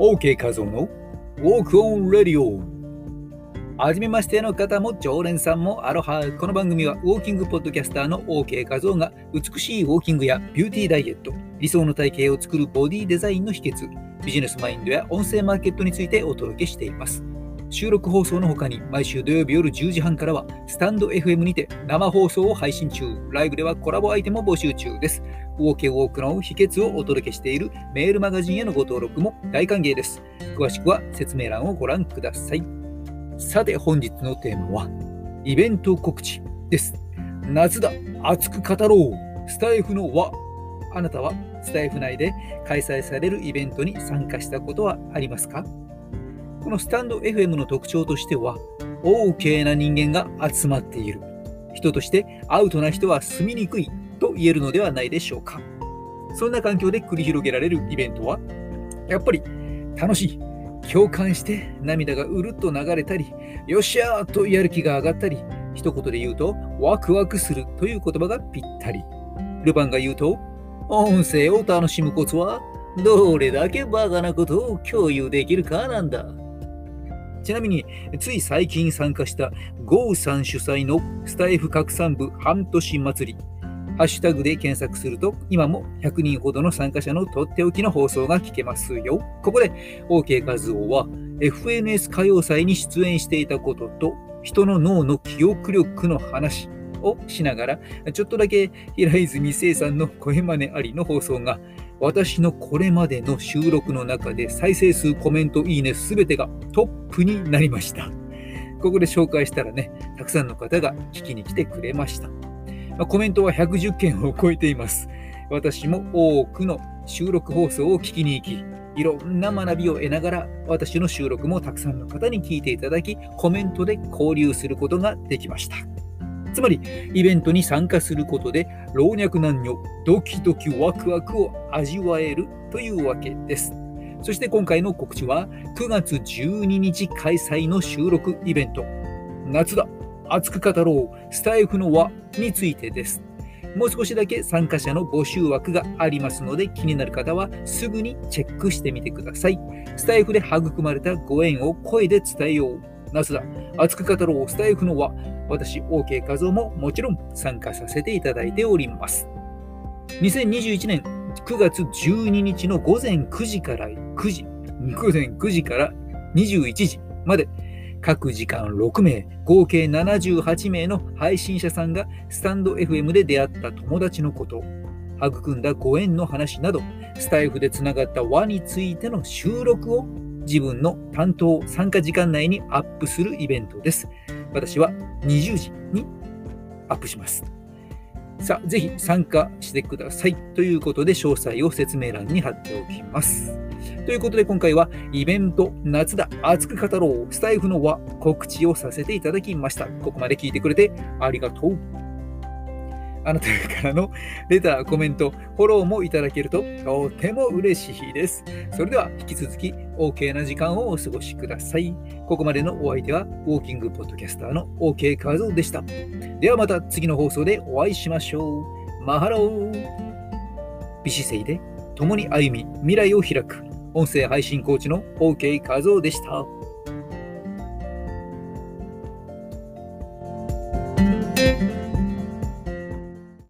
OK 画像の Walk on Radio. はじめましての方も常連さんもアロハ。この番組はウォーキングポッドキャスターの OK 画像が美しいウォーキングやビューティーダイエット理想の体型を作るボディデザインの秘訣ビジネスマインドや音声マーケットについてお届けしています。収録放送の他に毎週土曜日夜10時半からはスタンド FM にて生放送を配信中。ライブではコラボアイテムを募集中です。ウォーケウォークの秘訣をお届けしているメールマガジンへのご登録も大歓迎です詳しくは説明欄をご覧くださいさて本日のテーマはイベント告知です夏だ熱く語ろうスタイフの輪あなたはスタイフ内で開催されるイベントに参加したことはありますかこのスタンド FM の特徴としては、OK な人間が集まっている。人としてアウトな人は住みにくいと言えるのではないでしょうか。そんな環境で繰り広げられるイベントは、やっぱり楽しい。共感して涙がうるっと流れたり、よっしゃーとやる気が上がったり、一言で言うと、ワクワクするという言葉がぴったり。ルパンが言うと、音声を楽しむコツは、どれだけバカなことを共有できるかなんだ。ちなみに、つい最近参加した GO さん主催のスタイフ拡散部半年祭り、ハッシュタグで検索すると、今も100人ほどの参加者のとっておきの放送が聞けますよ。ここで OK 画像は FNS 歌謡祭に出演していたことと、人の脳の記憶力の話をしながら、ちょっとだけ平泉聖さんの声真似ありの放送が私のこれまでの収録の中で再生数、コメント、いいね、すべてがトップになりました。ここで紹介したらね、たくさんの方が聞きに来てくれました。コメントは110件を超えています。私も多くの収録放送を聞きに行き、いろんな学びを得ながら、私の収録もたくさんの方に聞いていただき、コメントで交流することができました。つまり、イベントに参加することで、老若男女、ドキドキワクワクを味わえるというわけです。そして今回の告知は、9月12日開催の収録イベント、夏だ、熱く語ろう、スタイフの輪についてです。もう少しだけ参加者の募集枠がありますので、気になる方はすぐにチェックしてみてください。スタイフで育まれたご縁を声で伝えよう。夏だ、熱く語ろう、スタイフの輪。私、OK 画像ももちろん参加させていただいております。2021年9月12日の午前9時から9時、午前9時から21時まで、各時間6名、合計78名の配信者さんがスタンド FM で出会った友達のこと、育んだご縁の話など、スタイフでつながった輪についての収録を自分の担当参加時間内にアップするイベントです。私は20時にアップします。さあ、ぜひ参加してください。ということで、詳細を説明欄に貼っておきます。ということで、今回はイベント、夏だ、熱く語ろう、スタイフの輪、告知をさせていただきました。ここまで聞いてくれてありがとう。あなたからのレター、コメント、フォローもいただけるととても嬉しいです。それでは引き続き OK な時間をお過ごしください。ここまでのお相手はウォーキングポッドキャスターの OK カードでした。ではまた次の放送でお会いしましょう。マハロー美姿勢で共に歩み未来を開く音声配信コーチの OK カードでした。